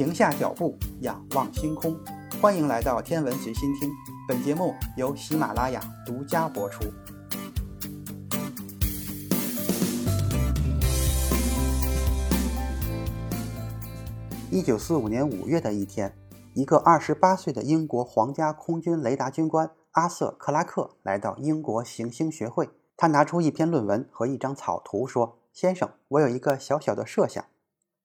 停下脚步，仰望星空。欢迎来到天文随心听，本节目由喜马拉雅独家播出。一九四五年五月的一天，一个二十八岁的英国皇家空军雷达军官阿瑟·克拉克来到英国行星学会。他拿出一篇论文和一张草图，说：“先生，我有一个小小的设想。”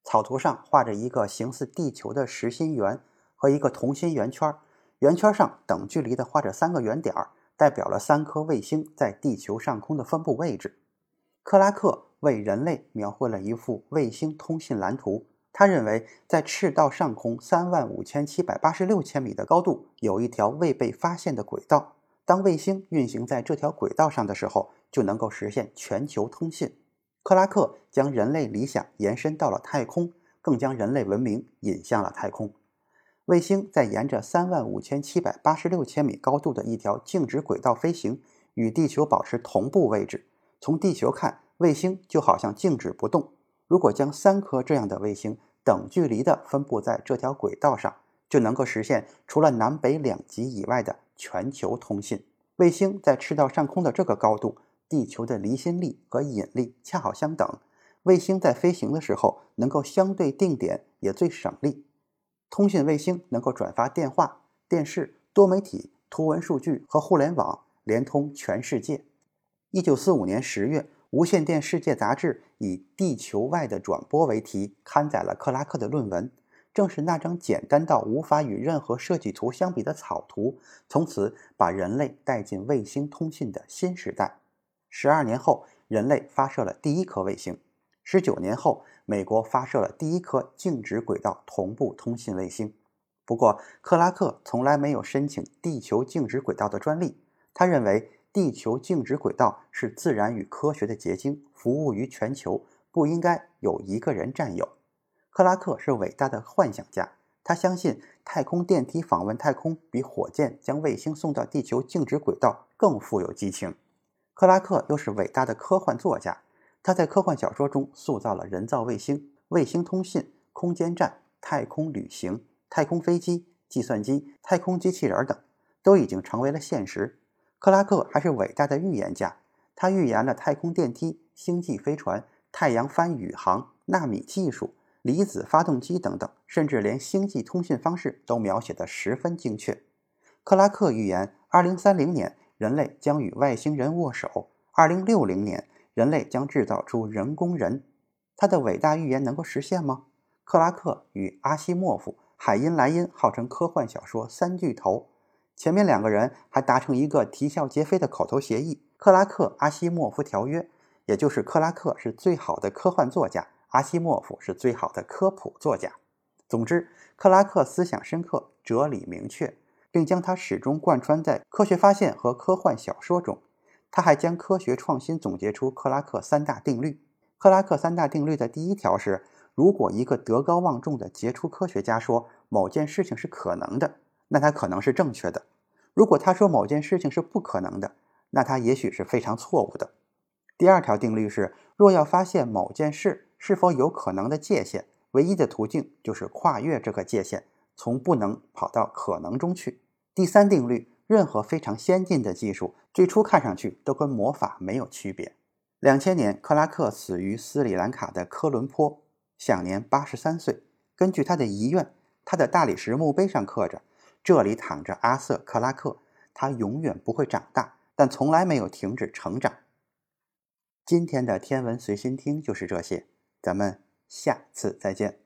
草图上画着一个形似地球的实心圆和一个同心圆圈，圆圈上等距离的画着三个圆点，代表了三颗卫星在地球上空的分布位置。克拉克为人类描绘了一幅卫星通信蓝图。他认为，在赤道上空三万五千七百八十六千米的高度，有一条未被发现的轨道。当卫星运行在这条轨道上的时候，就能够实现全球通信。克拉克将人类理想延伸到了太空，更将人类文明引向了太空。卫星在沿着三万五千七百八十六千米高度的一条静止轨道飞行，与地球保持同步位置。从地球看，卫星就好像静止不动。如果将三颗这样的卫星等距离地分布在这条轨道上，就能够实现除了南北两极以外的全球通信。卫星在赤道上空的这个高度。地球的离心力和引力恰好相等，卫星在飞行的时候能够相对定点，也最省力。通信卫星能够转发电话、电视、多媒体、图文数据和互联网，连通全世界。一九四五年十月，《无线电世界》杂志以“地球外的转播”为题刊载了克拉克的论文。正是那张简单到无法与任何设计图相比的草图，从此把人类带进卫星通信的新时代。十二年后，人类发射了第一颗卫星。十九年后，美国发射了第一颗静止轨道同步通信卫星。不过，克拉克从来没有申请地球静止轨道的专利。他认为，地球静止轨道是自然与科学的结晶，服务于全球，不应该有一个人占有。克拉克是伟大的幻想家，他相信太空电梯访问太空比火箭将卫星送到地球静止轨道更富有激情。克拉克又是伟大的科幻作家，他在科幻小说中塑造了人造卫星、卫星通信、空间站、太空旅行、太空飞机、计算机、太空机器人等，都已经成为了现实。克拉克还是伟大的预言家，他预言了太空电梯、星际飞船、太阳帆宇航、纳米技术、离子发动机等等，甚至连星际通信方式都描写得十分精确。克拉克预言，二零三零年。人类将与外星人握手。二零六零年，人类将制造出人工人。他的伟大预言能够实现吗？克拉克与阿西莫夫、海因莱因号称科幻小说三巨头。前面两个人还达成一个啼笑皆非的口头协议——克拉克阿西莫夫条约，也就是克拉克是最好的科幻作家，阿西莫夫是最好的科普作家。总之，克拉克思想深刻，哲理明确。并将它始终贯穿在科学发现和科幻小说中。他还将科学创新总结出克拉克三大定律。克拉克三大定律的第一条是：如果一个德高望重的杰出科学家说某件事情是可能的，那他可能是正确的；如果他说某件事情是不可能的，那他也许是非常错误的。第二条定律是：若要发现某件事是否有可能的界限，唯一的途径就是跨越这个界限，从不能跑到可能中去。第三定律：任何非常先进的技术，最初看上去都跟魔法没有区别。两千年，克拉克死于斯里兰卡的科伦坡，享年八十三岁。根据他的遗愿，他的大理石墓碑上刻着：“这里躺着阿瑟·克拉克，他永远不会长大，但从来没有停止成长。”今天的天文随心听就是这些，咱们下次再见。